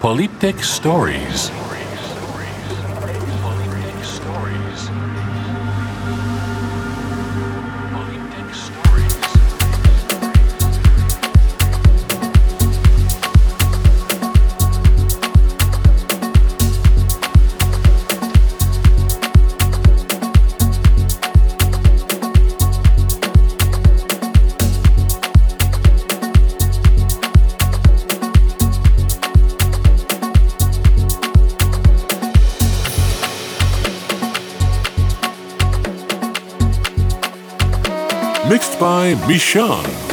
Polyptych Stories. By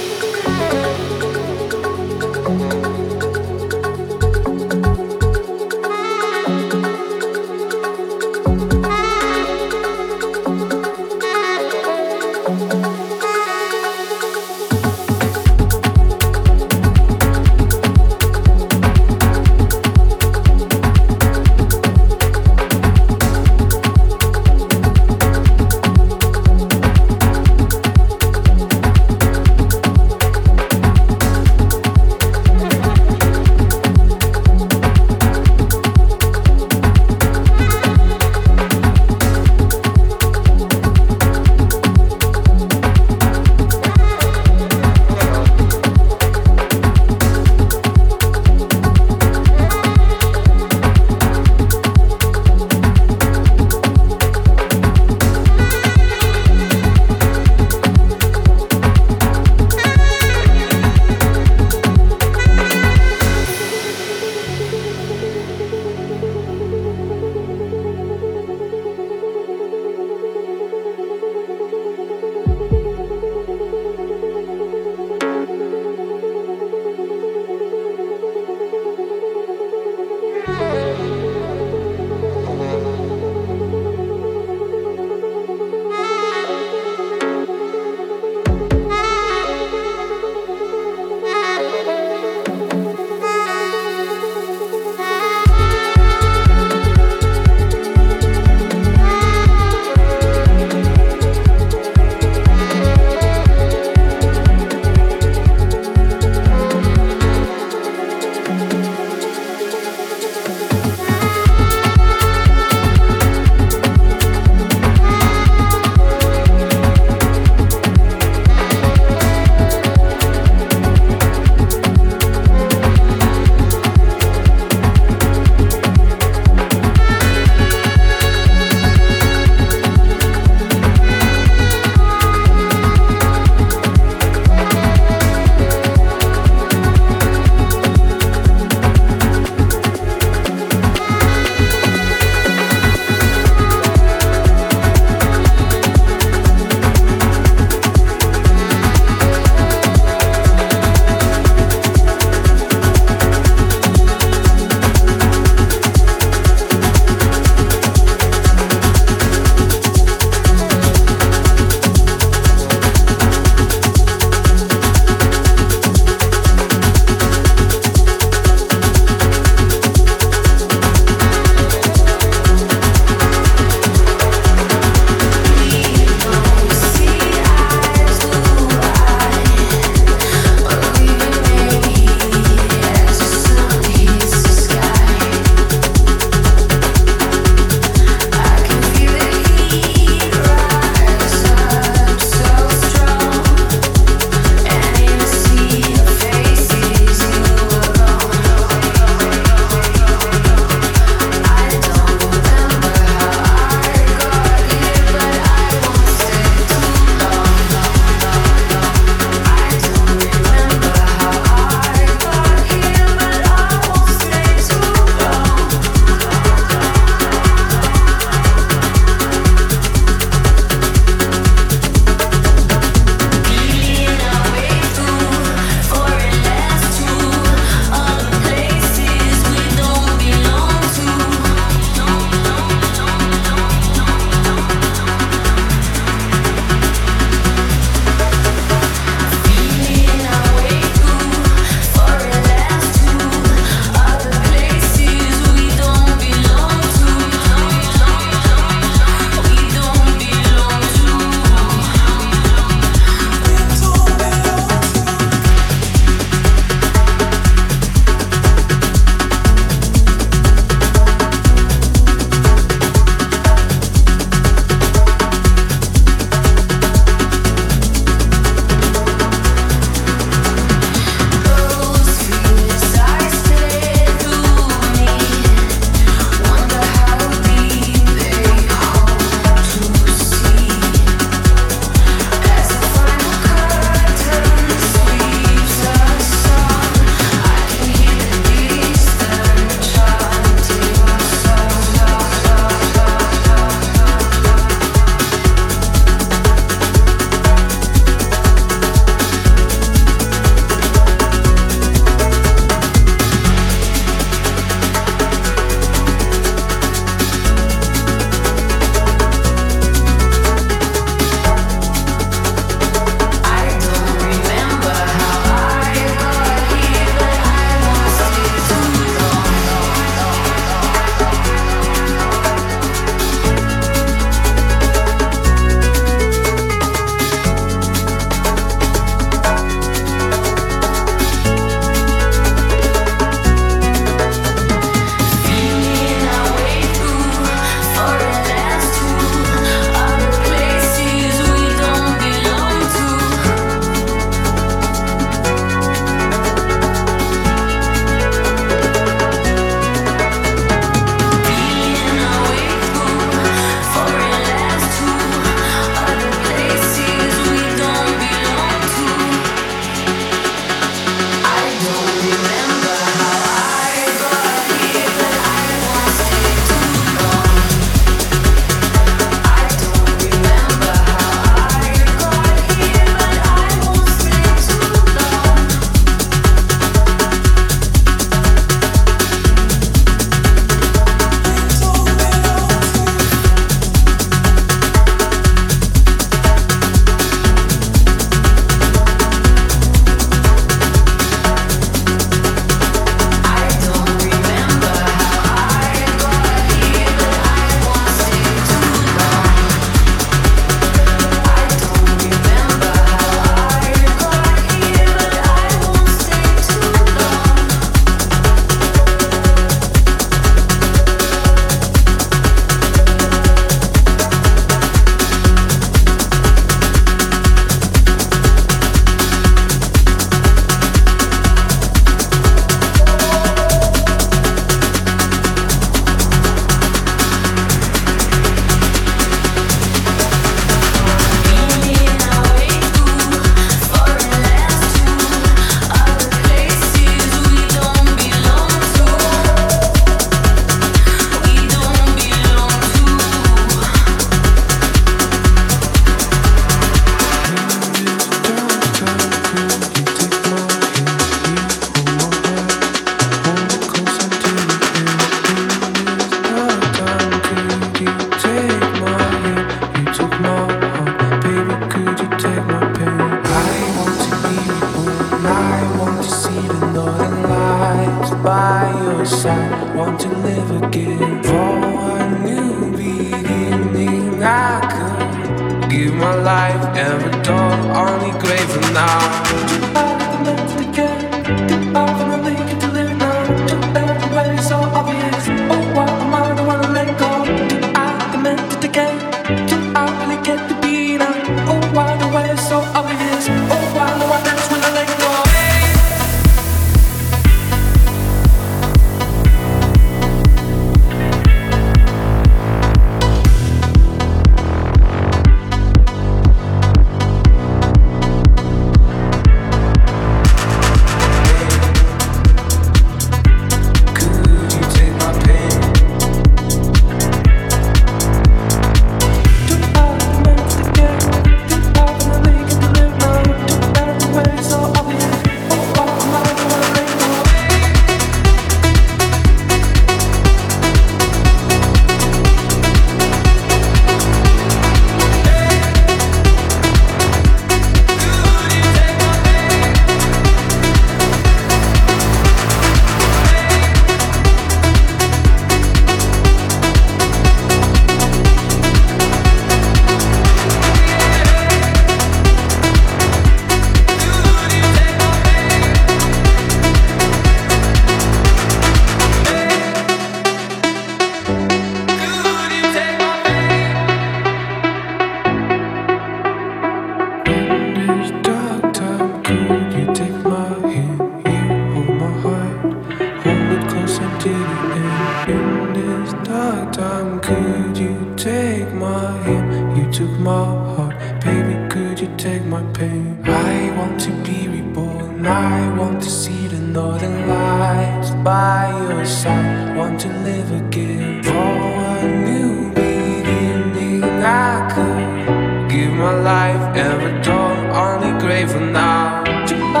baby, could you take my pain? I want to be reborn, I want to see the northern lights by your side, want to live again for a new beginning. I could give my life every dawn on the grave for now.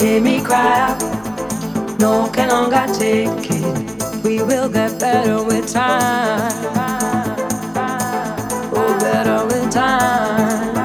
Hear me cry out. No can longer take it. We will get better with time. Oh, better with time.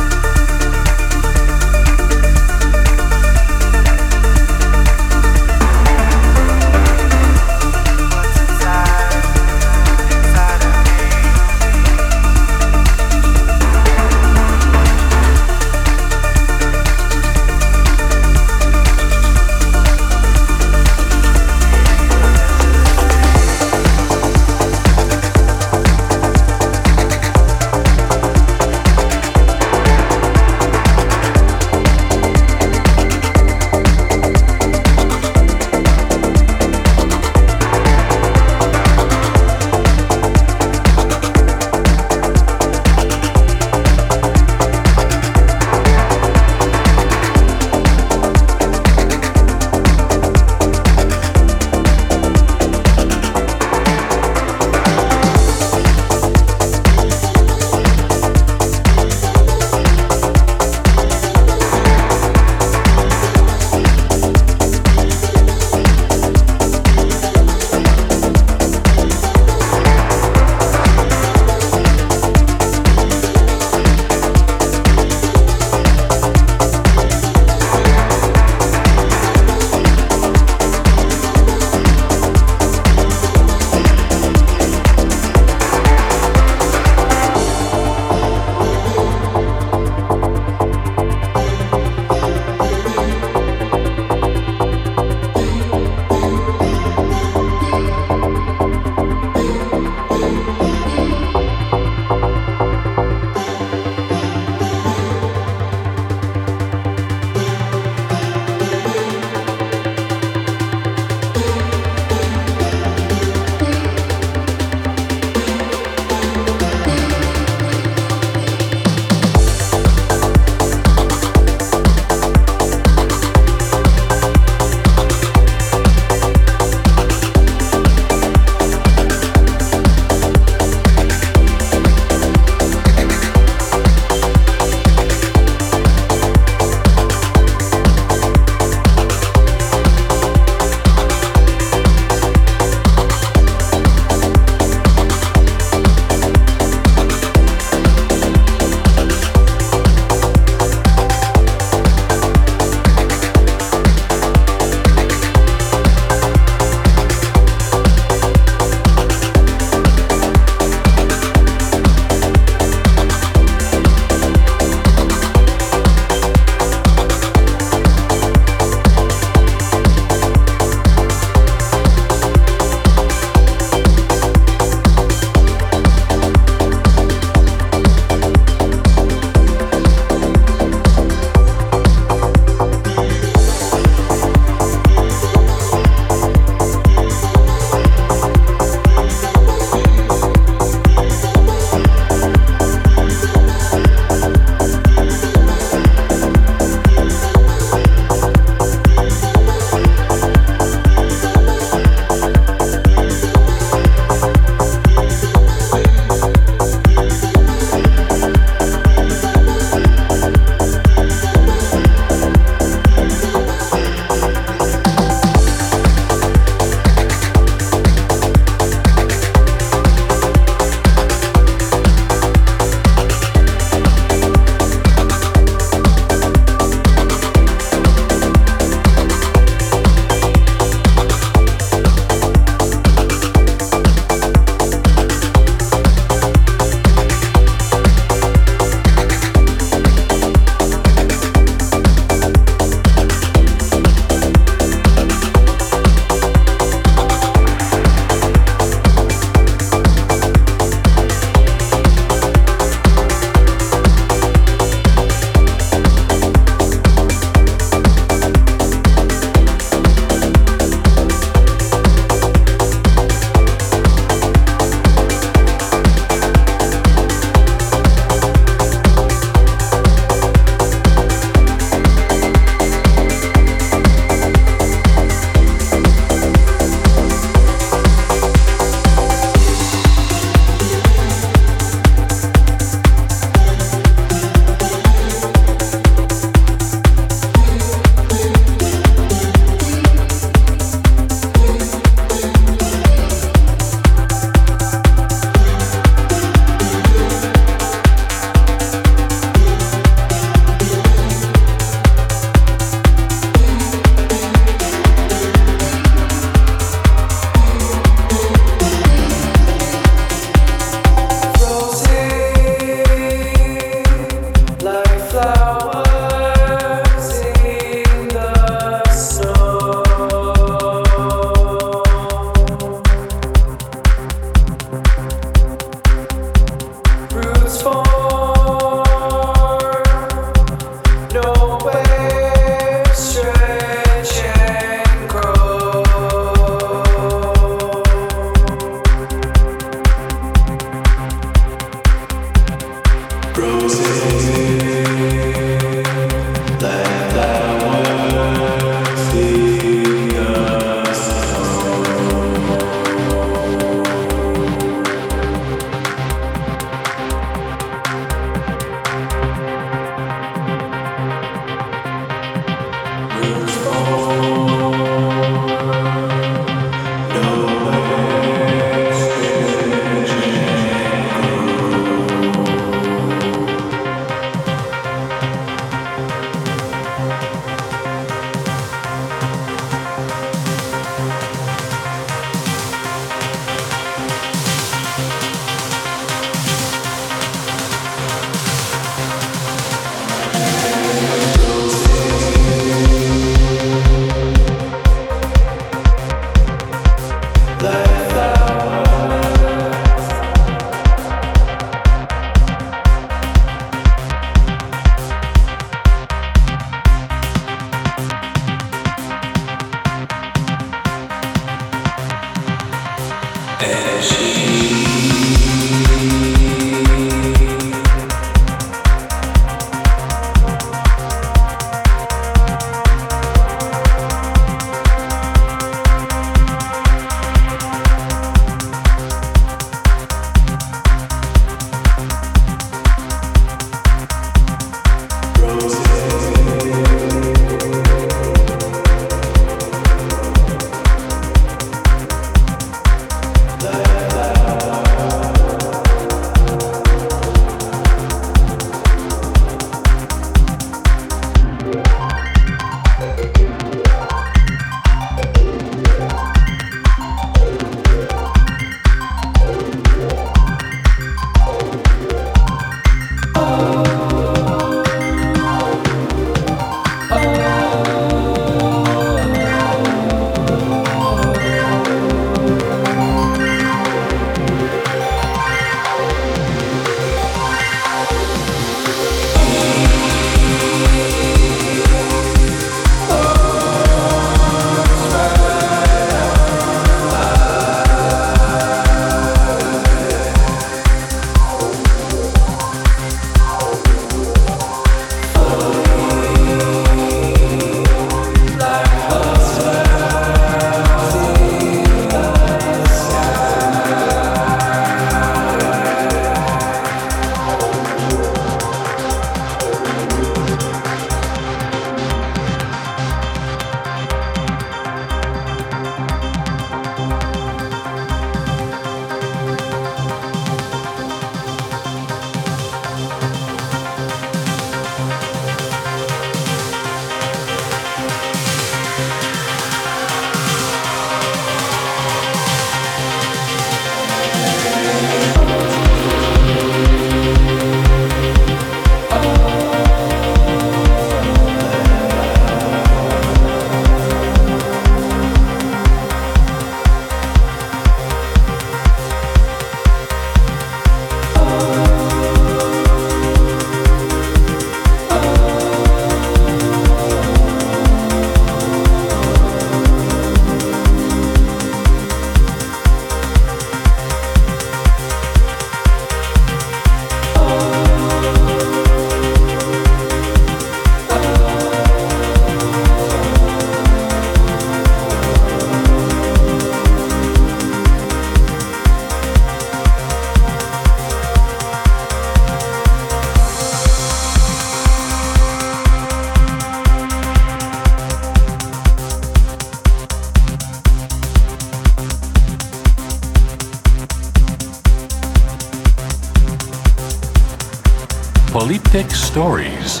Polyptych Stories.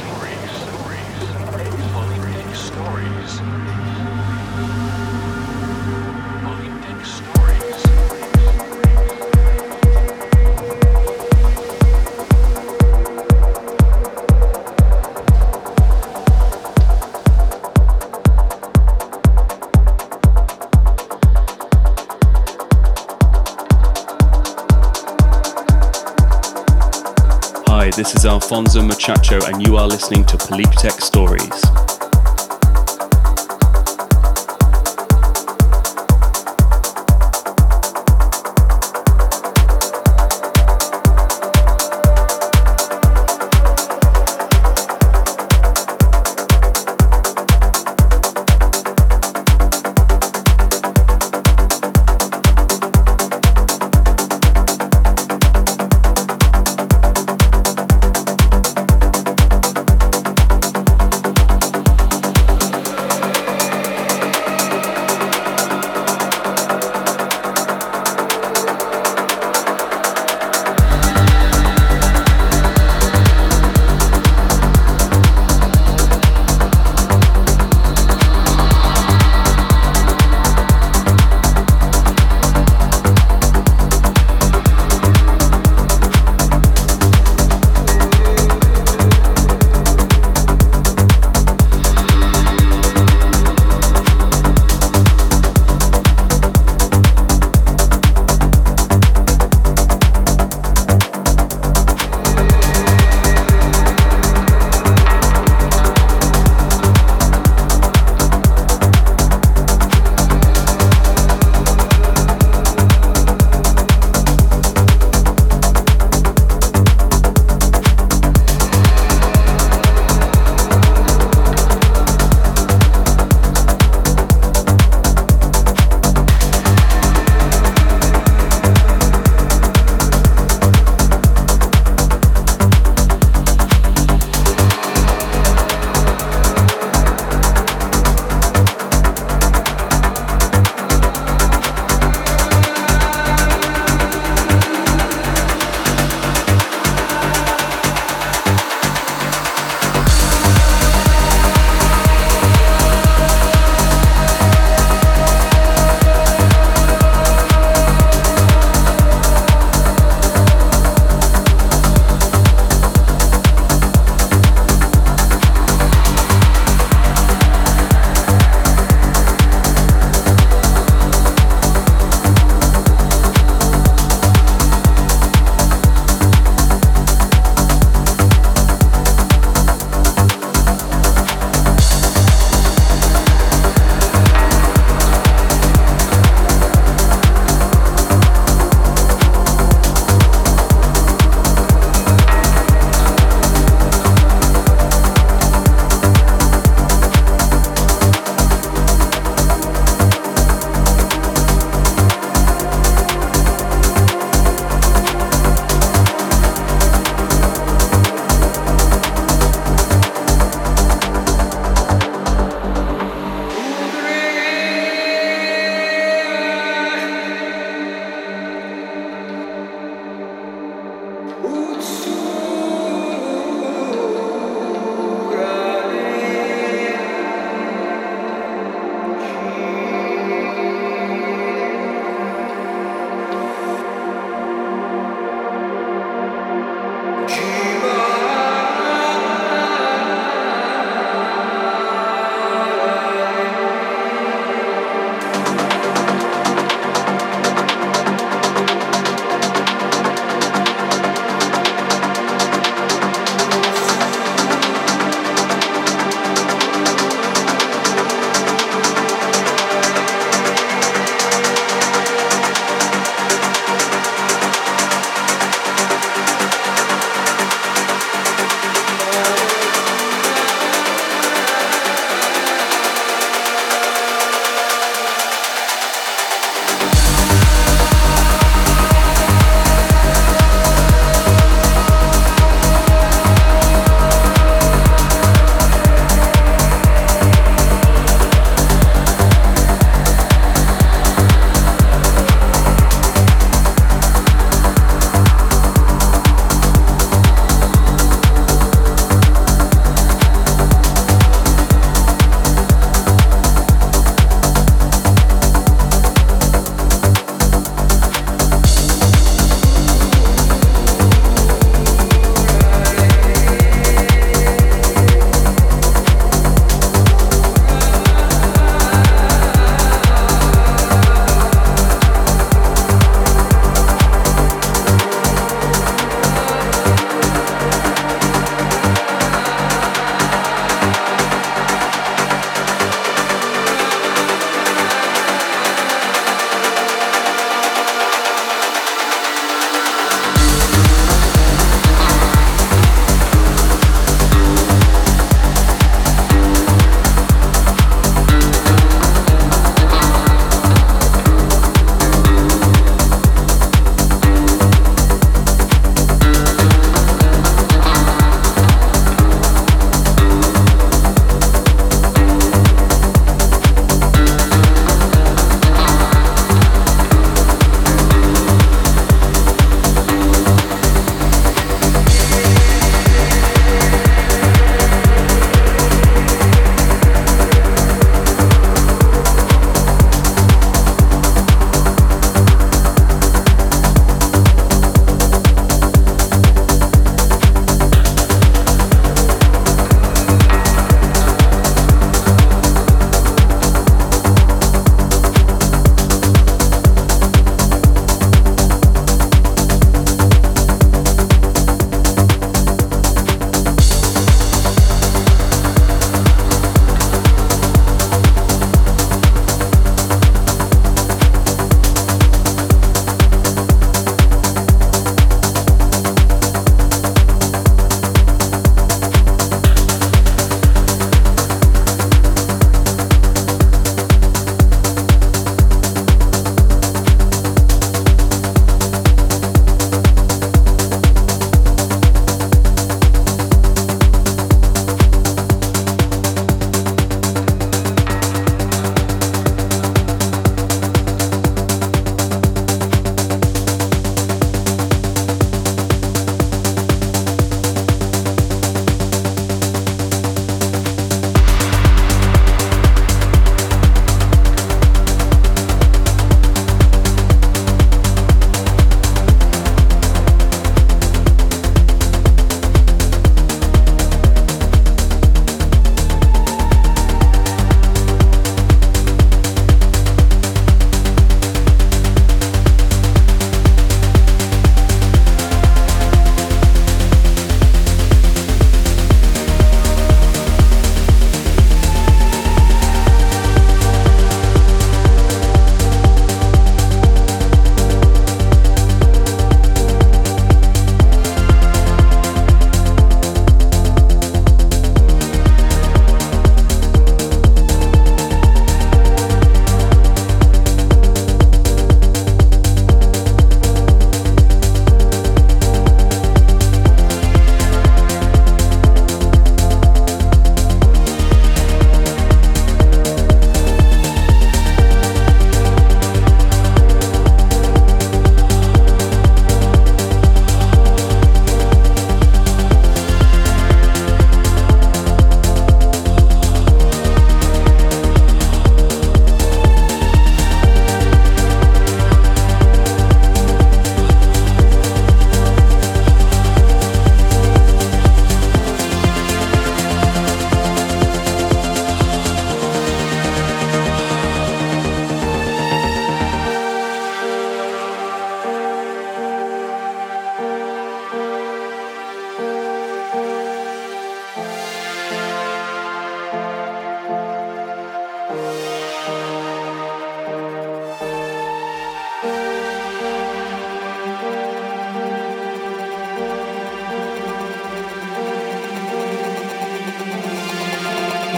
Alfonso Muchacho, and you are listening to Polyptych Stories.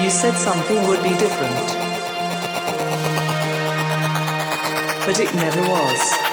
Said something would be different. But it never was.